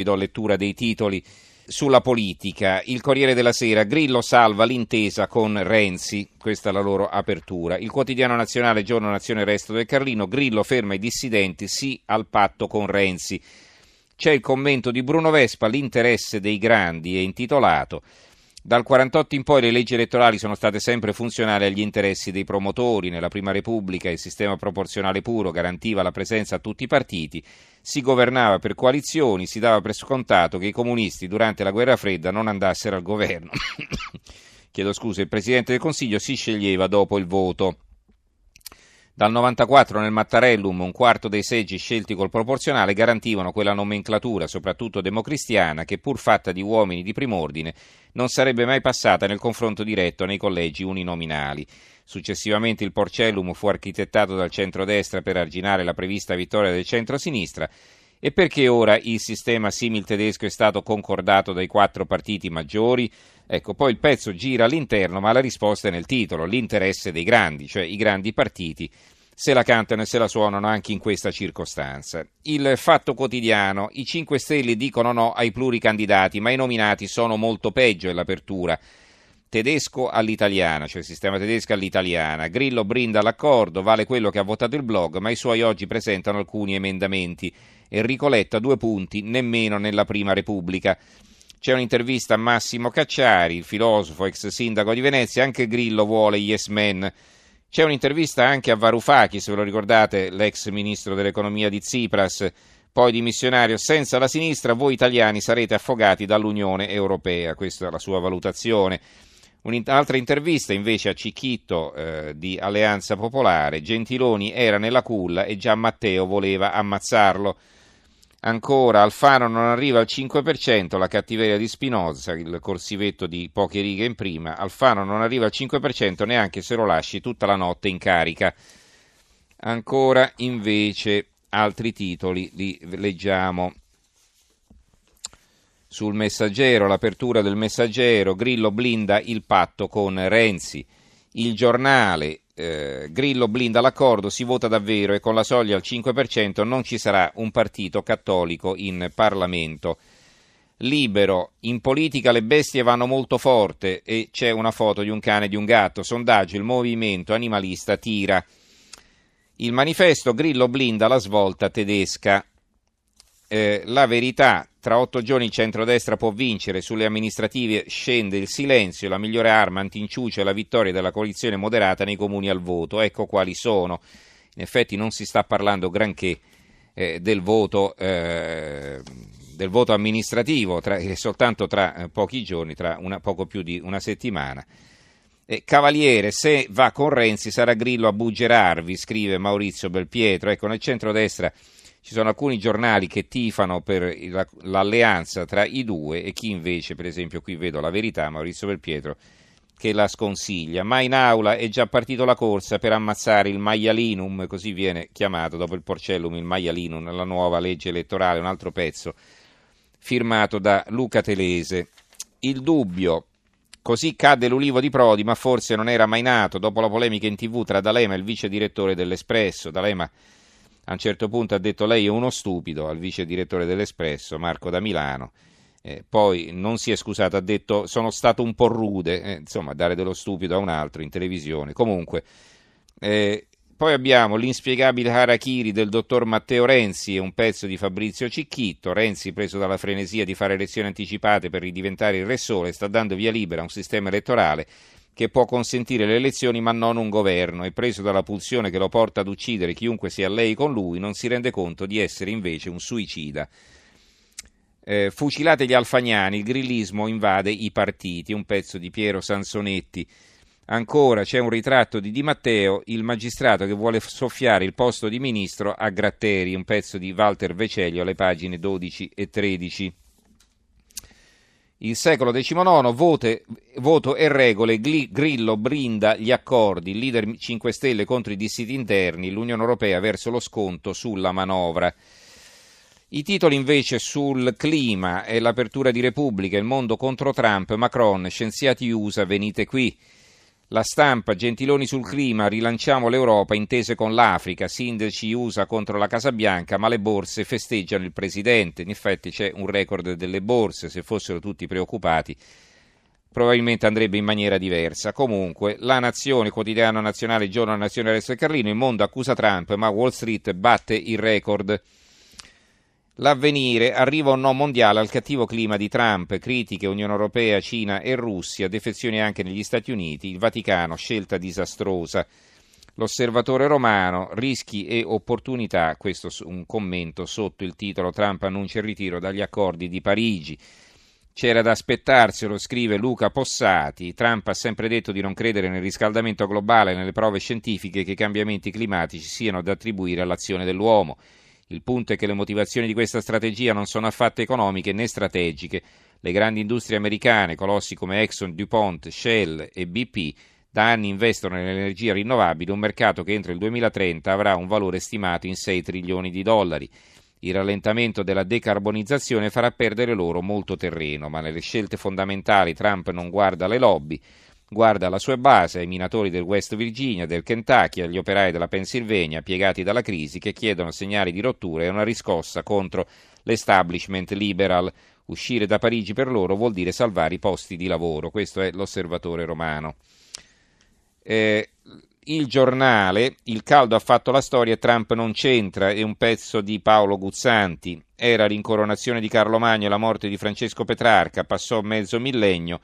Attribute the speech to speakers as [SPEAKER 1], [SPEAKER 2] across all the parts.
[SPEAKER 1] Vi do lettura dei titoli sulla politica. Il Corriere della Sera, Grillo salva l'intesa con Renzi, questa è la loro apertura. Il Quotidiano Nazionale, Giorno Nazione Resto del Carlino, Grillo ferma i dissidenti, sì al patto con Renzi. C'è il commento di Bruno Vespa, l'interesse dei grandi è intitolato dal 48 in poi le leggi elettorali sono state sempre funzionali agli interessi dei promotori. Nella Prima Repubblica il sistema proporzionale puro garantiva la presenza a tutti i partiti, si governava per coalizioni, si dava per scontato che i comunisti durante la guerra fredda non andassero al governo. Chiedo scusa, il Presidente del Consiglio si sceglieva dopo il voto. Dal 94 nel Mattarellum un quarto dei seggi scelti col proporzionale garantivano quella nomenclatura, soprattutto democristiana, che pur fatta di uomini di prim'ordine non sarebbe mai passata nel confronto diretto nei collegi uninominali. Successivamente il Porcellum fu architettato dal centrodestra per arginare la prevista vittoria del centro-sinistra e perché ora il sistema simil tedesco è stato concordato dai quattro partiti maggiori? Ecco, poi il pezzo gira all'interno, ma la risposta è nel titolo, l'interesse dei grandi, cioè i grandi partiti se la cantano e se la suonano anche in questa circostanza. Il fatto quotidiano, i 5 Stelle dicono no ai pluricandidati, ma i nominati sono molto peggio nell'apertura. Tedesco all'italiana, cioè sistema tedesco all'italiana. Grillo brinda l'accordo, vale quello che ha votato il blog, ma i suoi oggi presentano alcuni emendamenti. Enrico Letta due punti, nemmeno nella Prima Repubblica. C'è un'intervista a Massimo Cacciari, il filosofo, ex sindaco di Venezia, anche Grillo vuole yes men. C'è un'intervista anche a Varoufakis, ve lo ricordate, l'ex ministro dell'economia di Tsipras, poi dimissionario, senza la sinistra voi italiani sarete affogati dall'Unione Europea, questa è la sua valutazione. Un'altra intervista invece a Cicchitto eh, di Alleanza Popolare, Gentiloni era nella culla e già Matteo voleva ammazzarlo. Ancora, Alfano non arriva al 5%, la cattiveria di Spinoza, il corsivetto di poche righe in prima. Alfano non arriva al 5% neanche se lo lasci tutta la notte in carica. Ancora, invece, altri titoli li leggiamo sul messaggero, l'apertura del messaggero, Grillo blinda il patto con Renzi. Il giornale, eh, Grillo blinda l'accordo, si vota davvero e con la soglia al 5% non ci sarà un partito cattolico in Parlamento. Libero, in politica le bestie vanno molto forte e c'è una foto di un cane e di un gatto. Sondaggio, il movimento animalista tira. Il manifesto Grillo blinda la svolta tedesca. Eh, la verità, tra otto giorni il centrodestra può vincere, sulle amministrative scende il silenzio, la migliore arma antinciucia è la vittoria della coalizione moderata nei comuni al voto. Ecco quali sono. In effetti non si sta parlando granché eh, del, voto, eh, del, voto, amministrativo, tra, eh, soltanto tra eh, pochi giorni, tra una, poco più di una settimana. Cavaliere, se va con Renzi sarà Grillo a buggerarvi, scrive Maurizio Belpietro. Ecco, nel centrodestra ci sono alcuni giornali che tifano per l'alleanza tra i due e chi invece, per esempio, qui vedo la verità, Maurizio Belpietro, che la sconsiglia. Ma in aula è già partito la corsa per ammazzare il maialinum, così viene chiamato dopo il porcellum il maialinum, la nuova legge elettorale, un altro pezzo firmato da Luca Telese. Il dubbio, così cadde l'ulivo di Prodi, ma forse non era mai nato dopo la polemica in tv tra D'Alema e il vice direttore dell'Espresso. D'Alema a un certo punto ha detto lei è uno stupido al vice direttore dell'Espresso, Marco da Milano. Eh, poi non si è scusato, ha detto sono stato un po' rude, eh, insomma, dare dello stupido a un altro in televisione. Comunque, eh, poi abbiamo l'inspiegabile harakiri del dottor Matteo Renzi e un pezzo di Fabrizio Cicchitto. Renzi, preso dalla frenesia di fare elezioni anticipate per ridiventare il Re Sole, sta dando via libera a un sistema elettorale che può consentire le elezioni ma non un governo e preso dalla pulsione che lo porta ad uccidere chiunque si allei con lui non si rende conto di essere invece un suicida. Eh, fucilate gli alfagnani, il grillismo invade i partiti, un pezzo di Piero Sansonetti. Ancora c'è un ritratto di Di Matteo, il magistrato che vuole soffiare il posto di ministro a Gratteri, un pezzo di Walter Veceglio alle pagine 12 e 13 il secolo XIX, vote, voto e regole, Grillo brinda gli accordi, leader 5 Stelle contro i dissidi interni, l'Unione Europea verso lo sconto sulla manovra. I titoli invece sul clima e l'apertura di Repubblica, il mondo contro Trump, Macron, scienziati USA, venite qui. La stampa, Gentiloni sul clima, rilanciamo l'Europa, intese con l'Africa, sindaci USA contro la Casa Bianca, ma le borse festeggiano il presidente. In effetti c'è un record delle borse, se fossero tutti preoccupati probabilmente andrebbe in maniera diversa. Comunque, la Nazione, quotidiano nazionale, giorno Nazione Resto e Carlino, il mondo accusa Trump, ma Wall Street batte il record. L'avvenire arriva un no mondiale al cattivo clima di Trump, critiche Unione Europea, Cina e Russia, defezioni anche negli Stati Uniti, il Vaticano, scelta disastrosa. L'osservatore romano, rischi e opportunità, questo un commento sotto il titolo Trump annuncia il ritiro dagli accordi di Parigi. C'era da aspettarselo, scrive Luca Possati. Trump ha sempre detto di non credere nel riscaldamento globale e nelle prove scientifiche che i cambiamenti climatici siano da attribuire all'azione dell'uomo. Il punto è che le motivazioni di questa strategia non sono affatto economiche né strategiche. Le grandi industrie americane, colossi come Exxon, DuPont, Shell e BP, da anni investono nell'energia rinnovabile, un mercato che entro il 2030 avrà un valore stimato in 6 trilioni di dollari. Il rallentamento della decarbonizzazione farà perdere loro molto terreno, ma nelle scelte fondamentali Trump non guarda le lobby, guarda la sua base ai minatori del West Virginia, del Kentucky, agli operai della Pennsylvania piegati dalla crisi che chiedono segnali di rottura e una riscossa contro l'establishment liberal. Uscire da Parigi per loro vuol dire salvare i posti di lavoro. Questo è l'osservatore romano. Eh, il giornale, il caldo ha fatto la storia Trump non c'entra, è un pezzo di Paolo Guzzanti. Era l'incoronazione di Carlo Magno e la morte di Francesco Petrarca, passò mezzo millennio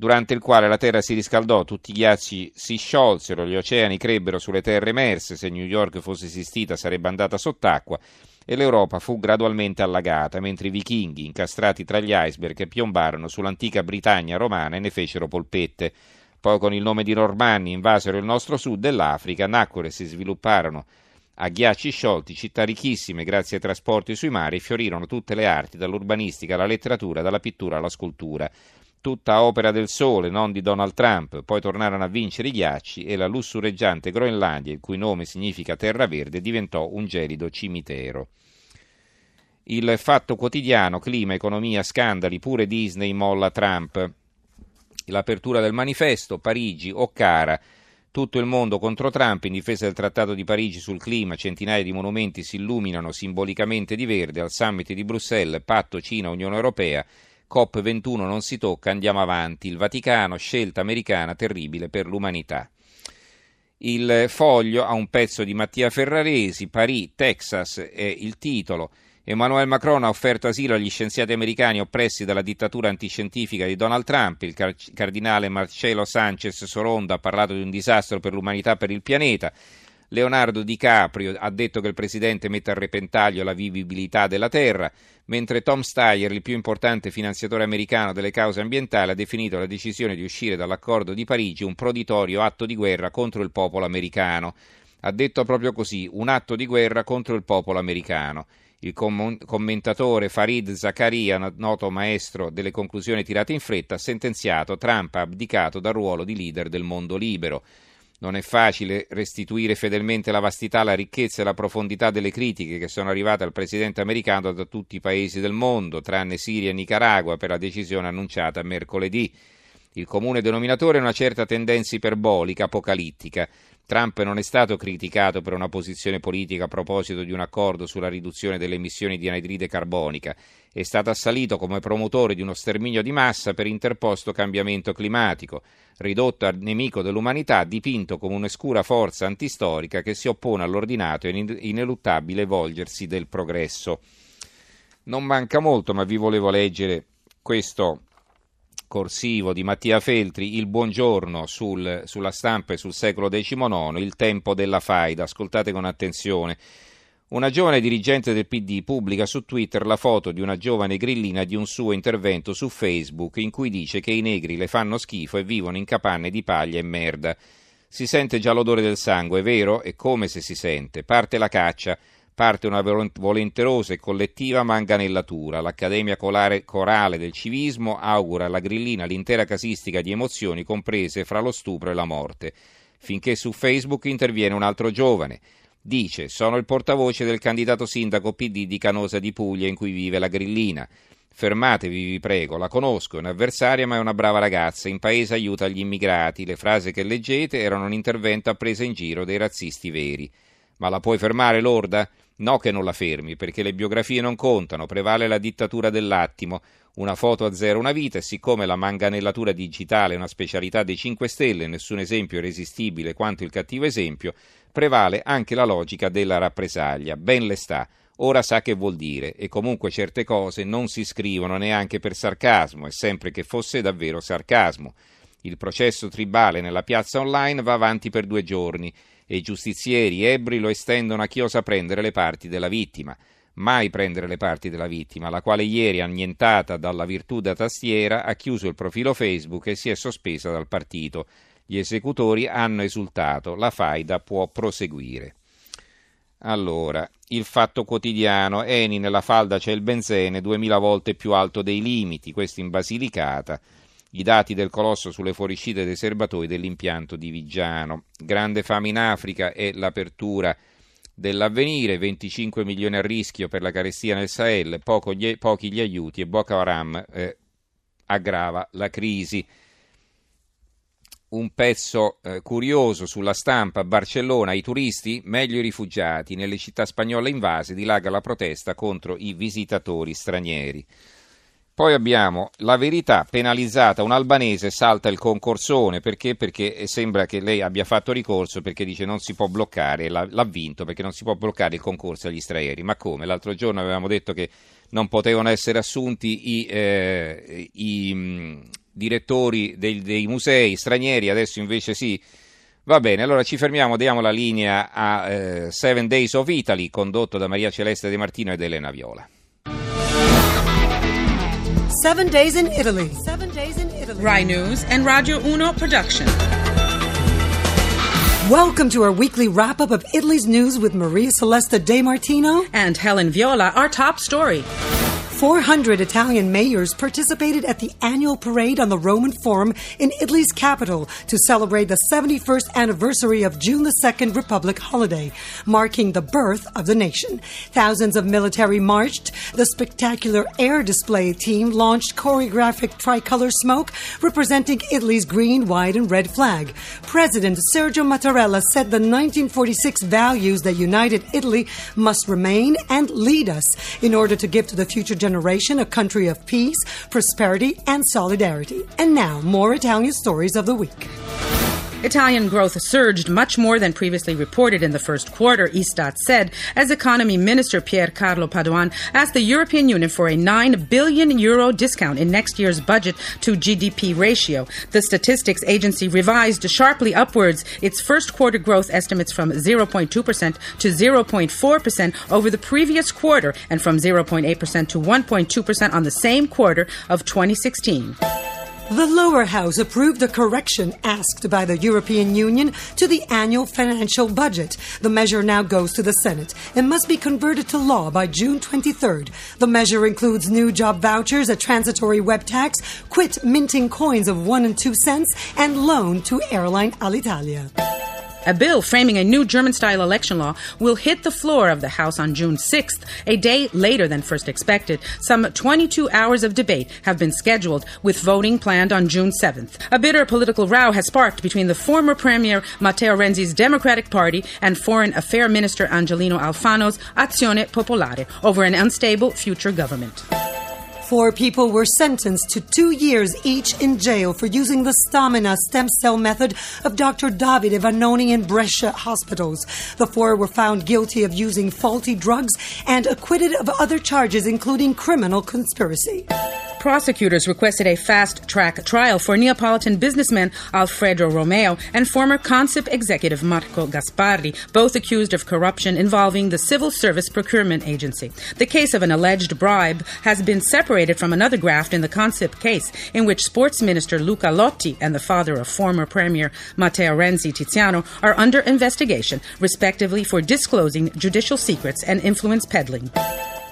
[SPEAKER 1] durante il quale la Terra si riscaldò, tutti i ghiacci si sciolsero, gli oceani crebbero sulle terre emerse, se New York fosse esistita sarebbe andata sott'acqua e l'Europa fu gradualmente allagata, mentre i vichinghi, incastrati tra gli iceberg, piombarono sull'antica Britannia romana e ne fecero polpette. Poi con il nome di Normanni invasero il nostro sud e l'Africa, nacquero e si svilupparono a ghiacci sciolti, città ricchissime grazie ai trasporti sui mari, fiorirono tutte le arti, dall'urbanistica alla letteratura, dalla pittura alla scultura tutta opera del sole, non di Donald Trump. Poi tornarono a vincere i ghiacci e la lussureggiante Groenlandia, il cui nome significa terra verde, diventò un gelido cimitero. Il fatto quotidiano, clima, economia, scandali, pure Disney molla Trump. L'apertura del manifesto, Parigi, Occara, tutto il mondo contro Trump in difesa del Trattato di Parigi sul clima, centinaia di monumenti si illuminano simbolicamente di verde al summit di Bruxelles, patto Cina-Unione Europea, COP21 non si tocca, andiamo avanti. Il Vaticano, scelta americana terribile per l'umanità. Il foglio ha un pezzo di Mattia Ferraresi, Paris, Texas è il titolo. Emmanuel Macron ha offerto asilo agli scienziati americani oppressi dalla dittatura antiscientifica di Donald Trump. Il cardinale Marcelo Sanchez Soronda ha parlato di un disastro per l'umanità e per il pianeta. Leonardo DiCaprio ha detto che il presidente mette a repentaglio la vivibilità della terra, mentre Tom Steyer, il più importante finanziatore americano delle cause ambientali, ha definito la decisione di uscire dall'accordo di Parigi un proditorio atto di guerra contro il popolo americano. Ha detto proprio così, un atto di guerra contro il popolo americano. Il commentatore Farid Zakaria, noto maestro delle conclusioni tirate in fretta, ha sentenziato Trump ha abdicato dal ruolo di leader del mondo libero. Non è facile restituire fedelmente la vastità, la ricchezza e la profondità delle critiche che sono arrivate al presidente americano da tutti i paesi del mondo, tranne Siria e Nicaragua, per la decisione annunciata mercoledì. Il comune denominatore è una certa tendenza iperbolica, apocalittica. Trump non è stato criticato per una posizione politica a proposito di un accordo sulla riduzione delle emissioni di anidride carbonica, è stato assalito come promotore di uno sterminio di massa per interposto cambiamento climatico, ridotto a nemico dell'umanità, dipinto come un'oscura forza antistorica che si oppone all'ordinato e ineluttabile volgersi del progresso. Non manca molto, ma vi volevo leggere questo corsivo di Mattia Feltri, Il buongiorno sul, sulla stampa e sul secolo XIX, il tempo della faida. Ascoltate con attenzione. Una giovane dirigente del PD pubblica su Twitter la foto di una giovane grillina di un suo intervento su Facebook in cui dice che i negri le fanno schifo e vivono in capanne di paglia e merda. Si sente già l'odore del sangue, è vero? E come se si sente? Parte la caccia parte una volenterosa e collettiva manganellatura. L'Accademia Corale del Civismo augura alla grillina l'intera casistica di emozioni comprese fra lo stupro e la morte. Finché su Facebook interviene un altro giovane. Dice: Sono il portavoce del candidato sindaco PD di Canosa di Puglia in cui vive la grillina. Fermatevi, vi prego, la conosco, è un'avversaria ma è una brava ragazza, in paese aiuta gli immigrati, le frasi che leggete erano un intervento a presa in giro dei razzisti veri. Ma la puoi fermare l'orda? No che non la fermi, perché le biografie non contano, prevale la dittatura dell'attimo, una foto a zero una vita e siccome la manganellatura digitale è una specialità dei 5 Stelle, nessun esempio irresistibile quanto il cattivo esempio, prevale anche la logica della rappresaglia. Ben le sta. Ora sa che vuol dire e comunque certe cose non si scrivono neanche per sarcasmo, e sempre che fosse davvero sarcasmo. Il processo tribale nella piazza online va avanti per due giorni e i giustizieri ebbri lo estendono a chi osa prendere le parti della vittima. Mai prendere le parti della vittima, la quale ieri, annientata dalla virtù da tastiera, ha chiuso il profilo Facebook e si è sospesa dal partito. Gli esecutori hanno esultato, la faida può proseguire. Allora, il fatto quotidiano, Eni nella falda c'è il benzene, 2000 volte più alto dei limiti, questo in Basilicata, i dati del colosso sulle fuoriuscite dei serbatoi dell'impianto di Viggiano. Grande fame in Africa e l'apertura dell'avvenire, 25 milioni a rischio per la carestia nel Sahel, gli, pochi gli aiuti e Boko Haram eh, aggrava la crisi un pezzo eh, curioso sulla stampa, Barcellona, i turisti, meglio i rifugiati, nelle città spagnole invase dilaga la protesta contro i visitatori stranieri. Poi abbiamo la verità penalizzata, un albanese salta il concorsone perché? Perché sembra che lei abbia fatto ricorso perché dice non si può bloccare, l'ha, l'ha vinto perché non si può bloccare il concorso agli stranieri. Ma come? L'altro giorno avevamo detto che non potevano essere assunti i, eh, i direttori dei, dei musei stranieri, adesso invece sì. Va bene, allora ci fermiamo, diamo la linea a eh, Seven Days of Italy, condotto da Maria Celeste De Martino ed Elena Viola.
[SPEAKER 2] Seven Days in Italy. Seven Days in Italy. Rai News and Radio Uno production. Welcome to our weekly wrap up of Italy's news with Maria Celeste De Martino
[SPEAKER 3] and Helen Viola, our top story.
[SPEAKER 2] 400 Italian mayors participated at the annual parade on the Roman Forum in Italy's capital to celebrate the 71st anniversary of June the 2nd Republic holiday, marking the birth of the nation. Thousands of military marched. The spectacular air display team launched choreographic tricolor smoke representing Italy's green, white, and red flag. President Sergio Mattarella said the 1946 values that united Italy must remain and lead us in order to give to the future generations generation a country of peace, prosperity, and solidarity. And now, more Italian stories of the week.
[SPEAKER 3] Italian growth surged much more than previously reported in the first quarter, Istat said, as Economy Minister Pier Carlo Padoan asked the European Union for a 9 billion euro discount in next year's budget to GDP ratio. The statistics agency revised sharply upwards its first quarter growth estimates from 0.2% to 0.4% over the previous quarter and from 0.8% to 1.2% on the same quarter of 2016.
[SPEAKER 2] The lower house approved a correction asked by the European Union to the annual financial budget. The measure now goes to the Senate and must be converted to law by June 23rd. The measure includes new job vouchers, a transitory web tax, quit minting coins of 1 and 2 cents, and loan to airline Alitalia.
[SPEAKER 3] A bill framing a new German style election law will hit the floor of the House on June 6th, a day later than first expected. Some 22 hours of debate have been scheduled, with voting planned on June 7th. A bitter political row has sparked between the former Premier Matteo Renzi's Democratic Party and Foreign Affairs Minister Angelino Alfano's Azione Popolare over an unstable future government.
[SPEAKER 2] Four people were sentenced to two years each in jail for using the stamina stem cell method of Dr. Davide Vannoni in Brescia hospitals. The four were found guilty of using faulty drugs and acquitted of other charges, including criminal conspiracy.
[SPEAKER 3] Prosecutors requested a fast track trial for Neapolitan businessman Alfredo Romeo and former Consip executive Marco Gasparri, both accused of corruption involving the Civil Service Procurement Agency. The case of an alleged bribe has been separated from another graft in the Consip case, in which sports minister Luca Lotti and the father of former Premier Matteo Renzi Tiziano are under investigation, respectively, for disclosing judicial secrets and influence peddling.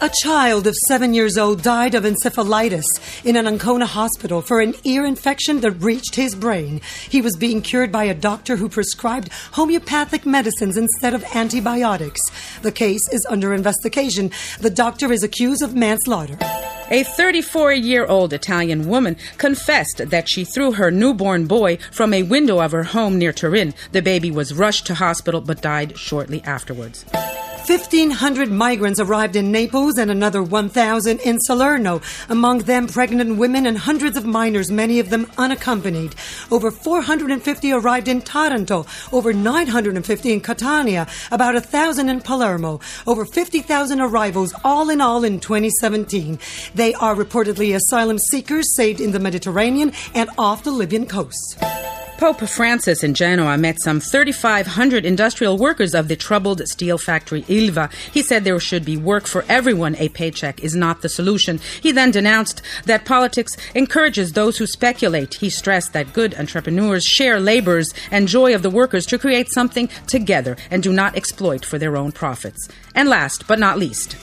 [SPEAKER 2] A child of seven years old died of encephalitis in an Ancona hospital for an ear infection that reached his brain. He was being cured by a doctor who prescribed homeopathic medicines instead of antibiotics. The case is under investigation. The doctor is accused of manslaughter.
[SPEAKER 3] A 34 year old Italian woman confessed that she threw her newborn boy from a window of her home near Turin. The baby was rushed to hospital but died shortly afterwards.
[SPEAKER 2] 1,500 migrants arrived in Naples and another 1,000 in Salerno, among them pregnant women and hundreds of minors, many of them unaccompanied. Over 450 arrived in Taranto, over 950 in Catania, about 1,000 in Palermo, over 50,000 arrivals, all in all in 2017. They are reportedly asylum seekers saved in the Mediterranean and off the Libyan coast.
[SPEAKER 3] Pope Francis in Genoa met some 3,500 industrial workers of the troubled steel factory Ilva. He said there should be work for everyone. A paycheck is not the solution. He then denounced that politics encourages those who speculate. He stressed that good entrepreneurs share labors and joy of the workers to create something together and do not exploit for their own profits. And last but not least,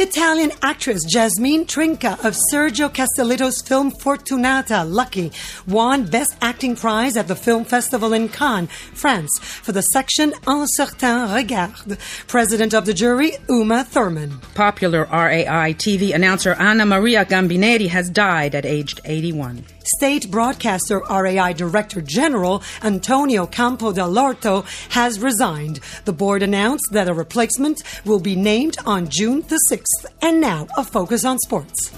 [SPEAKER 2] Italian actress Jasmine Trinca of Sergio Castellitto's film Fortunata Lucky won Best Acting Prize at the Film Festival in Cannes, France, for the section Un certain regard. President of the jury, Uma Thurman.
[SPEAKER 3] Popular RAI TV announcer Anna Maria Gambineri has died at age 81.
[SPEAKER 2] State broadcaster RAI Director General Antonio Campo dell'Orto has resigned. The board announced that a replacement will be named on June the 6th. And now, a focus on sports.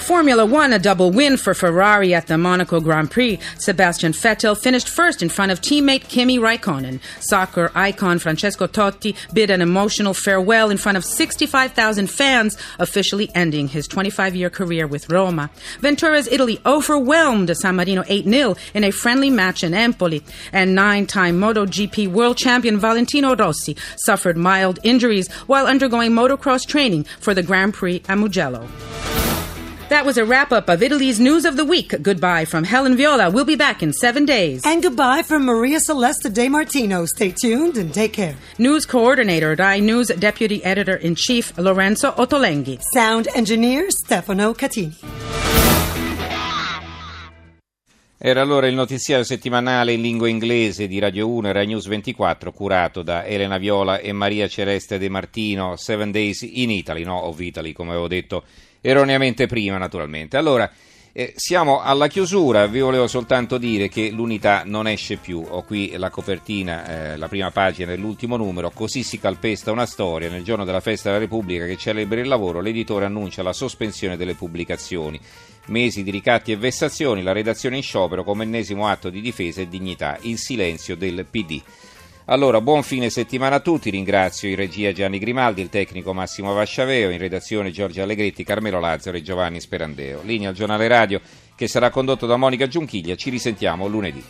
[SPEAKER 3] Formula One, a double win for Ferrari at the Monaco Grand Prix. Sebastian Vettel finished first in front of teammate Kimi Raikkonen. Soccer icon Francesco Totti bid an emotional farewell in front of 65,000 fans, officially ending his 25 year career with Roma. Ventura's Italy overwhelmed San Marino 8 0 in a friendly match in Empoli. And nine time MotoGP world champion Valentino Rossi suffered mild injuries while undergoing motocross training for the Grand Prix at Mugello. That was a wrap up of Italy's News of the Week. Goodbye from Helen Viola. We'll be back in seven days.
[SPEAKER 2] And goodbye from Maria Celeste De Martino. Stay tuned and take care.
[SPEAKER 3] News Coordinator, Rai News Deputy Editor in Chief, Lorenzo Ottolenghi.
[SPEAKER 2] Sound Engineer, Stefano Catini.
[SPEAKER 1] Era allora il notiziario settimanale in lingua inglese di Radio 1 e Rai News 24 curato da Elena Viola e Maria Celeste De Martino, Seven Days in Italy, no, of Italy, come avevo detto erroneamente prima naturalmente. Allora, eh, siamo alla chiusura, vi volevo soltanto dire che l'unità non esce più, ho qui la copertina, eh, la prima pagina dell'ultimo numero, così si calpesta una storia, nel giorno della festa della Repubblica che celebra il lavoro, l'editore annuncia la sospensione delle pubblicazioni. Mesi di ricatti e vessazioni, la redazione in sciopero come ennesimo atto di difesa e dignità, il silenzio del PD. Allora, buon fine settimana a tutti, ringrazio in regia Gianni Grimaldi, il tecnico Massimo Vasciaveo, in redazione Giorgio Allegretti, Carmelo Lazzaro e Giovanni Sperandeo. Linea al giornale radio che sarà condotto da Monica Giunchiglia, ci risentiamo lunedì.